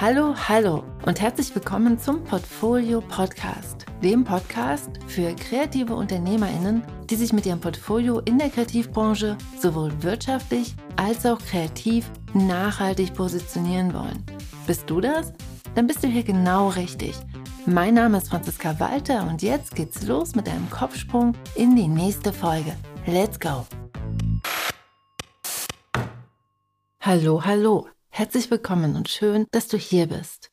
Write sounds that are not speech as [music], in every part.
Hallo, hallo und herzlich willkommen zum Portfolio Podcast, dem Podcast für kreative Unternehmerinnen, die sich mit ihrem Portfolio in der Kreativbranche sowohl wirtschaftlich als auch kreativ nachhaltig positionieren wollen. Bist du das? Dann bist du hier genau richtig. Mein Name ist Franziska Walter und jetzt geht's los mit einem Kopfsprung in die nächste Folge. Let's go! Hallo, hallo. Herzlich willkommen und schön, dass du hier bist.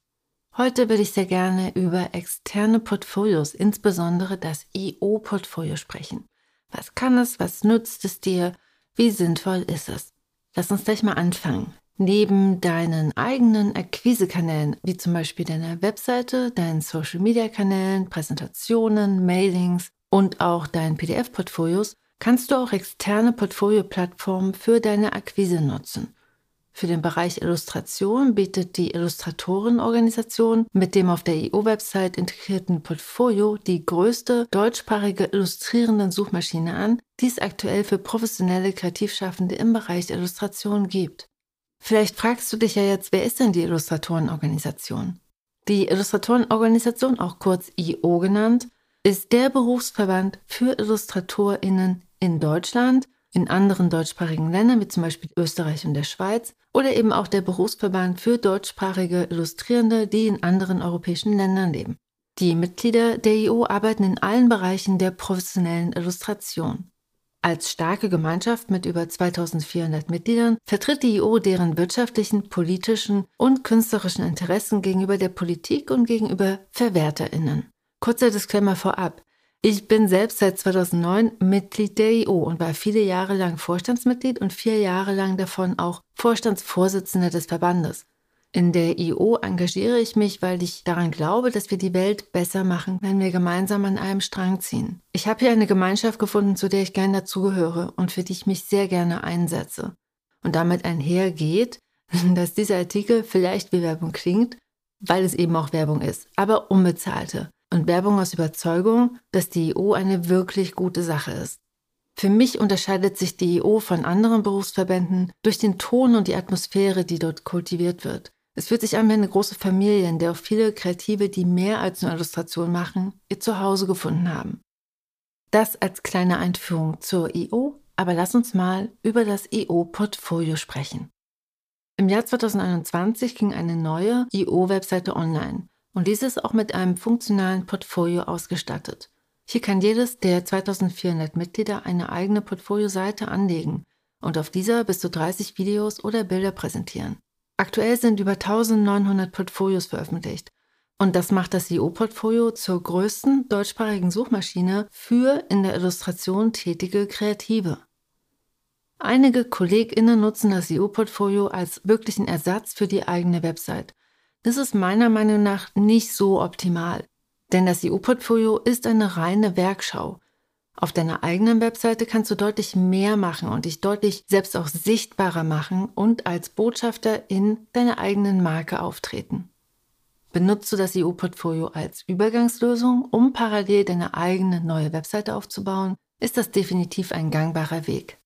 Heute würde ich sehr gerne über externe Portfolios, insbesondere das IO-Portfolio sprechen. Was kann es, was nützt es dir, wie sinnvoll ist es? Lass uns gleich mal anfangen. Neben deinen eigenen Akquisekanälen, wie zum Beispiel deiner Webseite, deinen Social-Media-Kanälen, Präsentationen, Mailings und auch deinen PDF-Portfolios, kannst du auch externe Portfolio-Plattformen für deine Akquise nutzen. Für den Bereich Illustration bietet die Illustratorenorganisation mit dem auf der EU-Website integrierten Portfolio die größte deutschsprachige illustrierenden Suchmaschine an, die es aktuell für professionelle Kreativschaffende im Bereich Illustration gibt. Vielleicht fragst du dich ja jetzt, wer ist denn die Illustratorenorganisation? Die Illustratorenorganisation, auch kurz IO genannt, ist der Berufsverband für IllustratorInnen in Deutschland in anderen deutschsprachigen Ländern, wie zum Beispiel Österreich und der Schweiz, oder eben auch der Berufsverband für deutschsprachige Illustrierende, die in anderen europäischen Ländern leben. Die Mitglieder der IO arbeiten in allen Bereichen der professionellen Illustration. Als starke Gemeinschaft mit über 2400 Mitgliedern vertritt die IO deren wirtschaftlichen, politischen und künstlerischen Interessen gegenüber der Politik und gegenüber Verwerterinnen. Kurzer Disclaimer vorab. Ich bin selbst seit 2009 Mitglied der IO und war viele Jahre lang Vorstandsmitglied und vier Jahre lang davon auch Vorstandsvorsitzender des Verbandes. In der IO engagiere ich mich, weil ich daran glaube, dass wir die Welt besser machen, wenn wir gemeinsam an einem Strang ziehen. Ich habe hier eine Gemeinschaft gefunden, zu der ich gerne dazugehöre und für die ich mich sehr gerne einsetze. Und damit einhergeht, [laughs] dass dieser Artikel vielleicht wie Werbung klingt, weil es eben auch Werbung ist, aber unbezahlte und Werbung aus Überzeugung, dass die IO eine wirklich gute Sache ist. Für mich unterscheidet sich die IO von anderen Berufsverbänden durch den Ton und die Atmosphäre, die dort kultiviert wird. Es fühlt sich an wie eine große Familie, in der auch viele Kreative, die mehr als nur Illustration machen, ihr Zuhause gefunden haben. Das als kleine Einführung zur IO, aber lass uns mal über das IO-Portfolio sprechen. Im Jahr 2021 ging eine neue IO-Webseite online und diese ist auch mit einem funktionalen Portfolio ausgestattet. Hier kann jedes der 2400 Mitglieder eine eigene Portfolio-Seite anlegen und auf dieser bis zu 30 Videos oder Bilder präsentieren. Aktuell sind über 1900 Portfolios veröffentlicht und das macht das IO-Portfolio zur größten deutschsprachigen Suchmaschine für in der Illustration tätige Kreative. Einige KollegInnen nutzen das IO-Portfolio als wirklichen Ersatz für die eigene Website das ist meiner Meinung nach nicht so optimal. Denn das EU-Portfolio ist eine reine Werkschau. Auf deiner eigenen Webseite kannst du deutlich mehr machen und dich deutlich selbst auch sichtbarer machen und als Botschafter in deiner eigenen Marke auftreten. Benutzt du das EU-Portfolio als Übergangslösung, um parallel deine eigene neue Webseite aufzubauen, ist das definitiv ein gangbarer Weg.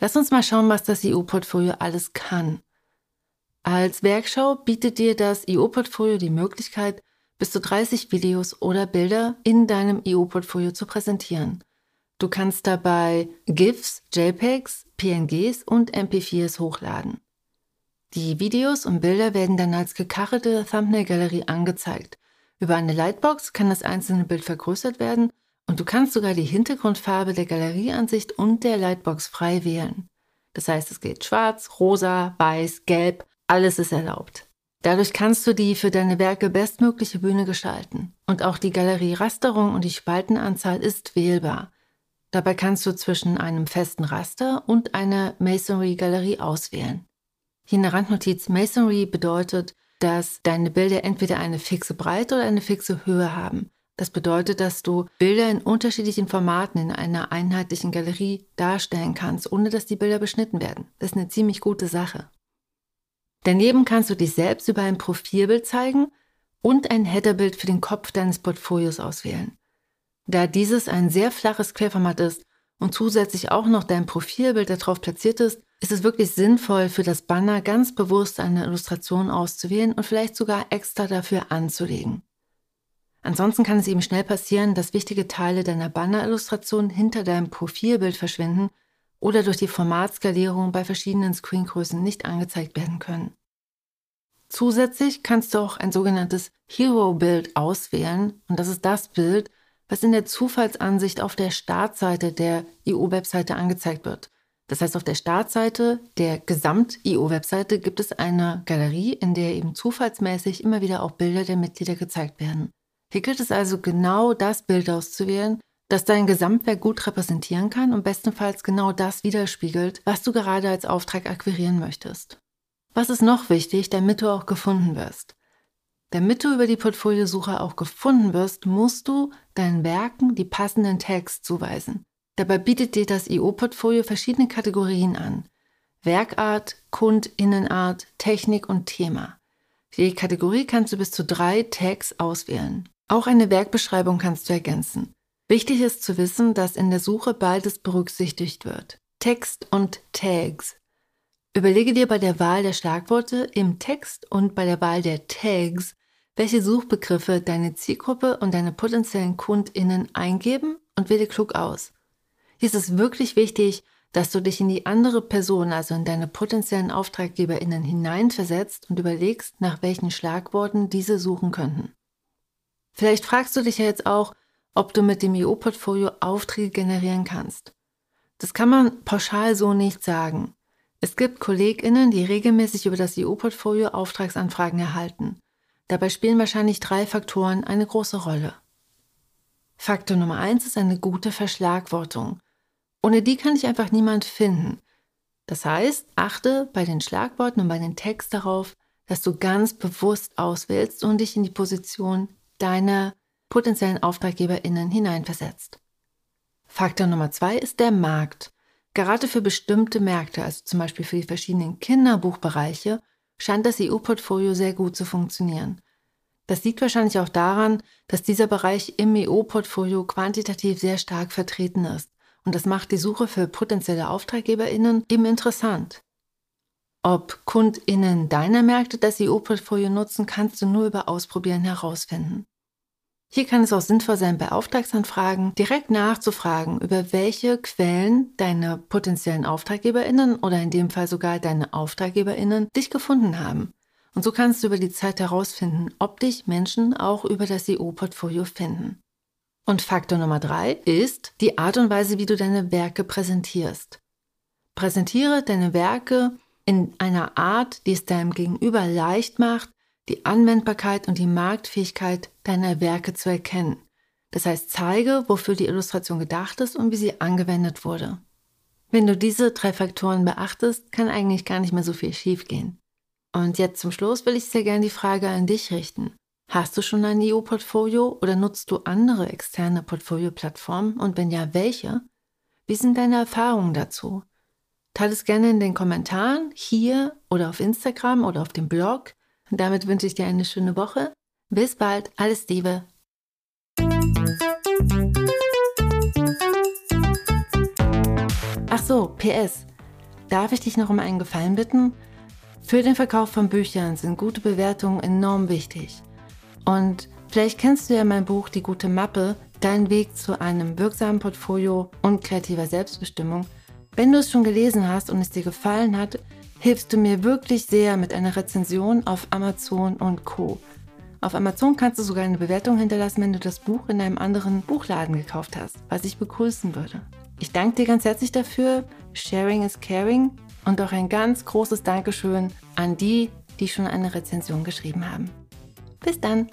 Lass uns mal schauen, was das EU-Portfolio alles kann. Als Werkschau bietet dir das IO-Portfolio die Möglichkeit, bis zu 30 Videos oder Bilder in deinem IO-Portfolio zu präsentieren. Du kannst dabei GIFs, JPEGs, PNGs und MP4s hochladen. Die Videos und Bilder werden dann als gekachtelte Thumbnail-Galerie angezeigt. Über eine Lightbox kann das einzelne Bild vergrößert werden und du kannst sogar die Hintergrundfarbe der Galerieansicht und der Lightbox frei wählen. Das heißt, es geht schwarz, rosa, weiß, gelb alles ist erlaubt. Dadurch kannst du die für deine Werke bestmögliche Bühne gestalten. Und auch die Galerie-Rasterung und die Spaltenanzahl ist wählbar. Dabei kannst du zwischen einem festen Raster und einer Masonry-Galerie auswählen. Hier eine Randnotiz. Masonry bedeutet, dass deine Bilder entweder eine fixe Breite oder eine fixe Höhe haben. Das bedeutet, dass du Bilder in unterschiedlichen Formaten in einer einheitlichen Galerie darstellen kannst, ohne dass die Bilder beschnitten werden. Das ist eine ziemlich gute Sache. Daneben kannst du dich selbst über ein Profilbild zeigen und ein Headerbild für den Kopf deines Portfolios auswählen. Da dieses ein sehr flaches Querformat ist und zusätzlich auch noch dein Profilbild darauf platziert ist, ist es wirklich sinnvoll, für das Banner ganz bewusst eine Illustration auszuwählen und vielleicht sogar extra dafür anzulegen. Ansonsten kann es eben schnell passieren, dass wichtige Teile deiner Banner-Illustration hinter deinem Profilbild verschwinden oder durch die Formatskalierung bei verschiedenen Screengrößen nicht angezeigt werden können. Zusätzlich kannst du auch ein sogenanntes Hero-Bild auswählen und das ist das Bild, was in der Zufallsansicht auf der Startseite der IO-Webseite angezeigt wird. Das heißt, auf der Startseite der Gesamt-IO-Webseite gibt es eine Galerie, in der eben zufallsmäßig immer wieder auch Bilder der Mitglieder gezeigt werden. Hier gilt es also genau das Bild auszuwählen, das dein Gesamtwerk gut repräsentieren kann und bestenfalls genau das widerspiegelt, was du gerade als Auftrag akquirieren möchtest. Was ist noch wichtig, damit du auch gefunden wirst? Damit du über die Portfoliosuche auch gefunden wirst, musst du deinen Werken die passenden Tags zuweisen. Dabei bietet dir das IO-Portfolio verschiedene Kategorien an. Werkart, Kundinnenart, Technik und Thema. Je Kategorie kannst du bis zu drei Tags auswählen. Auch eine Werkbeschreibung kannst du ergänzen. Wichtig ist zu wissen, dass in der Suche beides berücksichtigt wird. Text und Tags. Überlege dir bei der Wahl der Schlagworte im Text und bei der Wahl der Tags welche Suchbegriffe deine Zielgruppe und deine potenziellen KundInnen eingeben und wähle klug aus. Hier ist es wirklich wichtig, dass du dich in die andere Person, also in deine potenziellen AuftraggeberInnen hineinversetzt und überlegst, nach welchen Schlagworten diese suchen könnten. Vielleicht fragst du dich ja jetzt auch, ob du mit dem IO-Portfolio Aufträge generieren kannst. Das kann man pauschal so nicht sagen. Es gibt KollegInnen, die regelmäßig über das IO-Portfolio Auftragsanfragen erhalten. Dabei spielen wahrscheinlich drei Faktoren eine große Rolle. Faktor Nummer eins ist eine gute Verschlagwortung. Ohne die kann ich einfach niemand finden. Das heißt, achte bei den Schlagworten und bei den Text darauf, dass du ganz bewusst auswählst und dich in die Position deiner potenziellen AuftraggeberInnen hineinversetzt. Faktor Nummer zwei ist der Markt. Gerade für bestimmte Märkte, also zum Beispiel für die verschiedenen Kinderbuchbereiche, scheint das EU-Portfolio sehr gut zu funktionieren. Das liegt wahrscheinlich auch daran, dass dieser Bereich im EU-Portfolio quantitativ sehr stark vertreten ist. Und das macht die Suche für potenzielle AuftraggeberInnen eben interessant. Ob KundInnen deiner Märkte das EU-Portfolio nutzen, kannst du nur über Ausprobieren herausfinden. Hier kann es auch sinnvoll sein, bei Auftragsanfragen direkt nachzufragen, über welche Quellen deine potenziellen AuftraggeberInnen oder in dem Fall sogar deine AuftraggeberInnen dich gefunden haben. Und so kannst du über die Zeit herausfinden, ob dich Menschen auch über das EU-Portfolio finden. Und Faktor Nummer drei ist die Art und Weise, wie du deine Werke präsentierst. Präsentiere deine Werke in einer Art, die es deinem Gegenüber leicht macht, die Anwendbarkeit und die Marktfähigkeit deiner Werke zu erkennen. Das heißt, zeige, wofür die Illustration gedacht ist und wie sie angewendet wurde. Wenn du diese drei Faktoren beachtest, kann eigentlich gar nicht mehr so viel schiefgehen. Und jetzt zum Schluss will ich sehr gerne die Frage an dich richten. Hast du schon ein EU-Portfolio oder nutzt du andere externe Portfolio-Plattformen und wenn ja, welche? Wie sind deine Erfahrungen dazu? Teile es gerne in den Kommentaren hier oder auf Instagram oder auf dem Blog und damit wünsche ich dir eine schöne Woche. Bis bald, alles Liebe. Ach so, PS. Darf ich dich noch um einen Gefallen bitten? Für den Verkauf von Büchern sind gute Bewertungen enorm wichtig. Und vielleicht kennst du ja mein Buch Die gute Mappe, dein Weg zu einem wirksamen Portfolio und kreativer Selbstbestimmung. Wenn du es schon gelesen hast und es dir gefallen hat, hilfst du mir wirklich sehr mit einer Rezension auf Amazon und Co. Auf Amazon kannst du sogar eine Bewertung hinterlassen, wenn du das Buch in einem anderen Buchladen gekauft hast, was ich begrüßen würde. Ich danke dir ganz herzlich dafür. Sharing is caring. Und auch ein ganz großes Dankeschön an die, die schon eine Rezension geschrieben haben. Bis dann!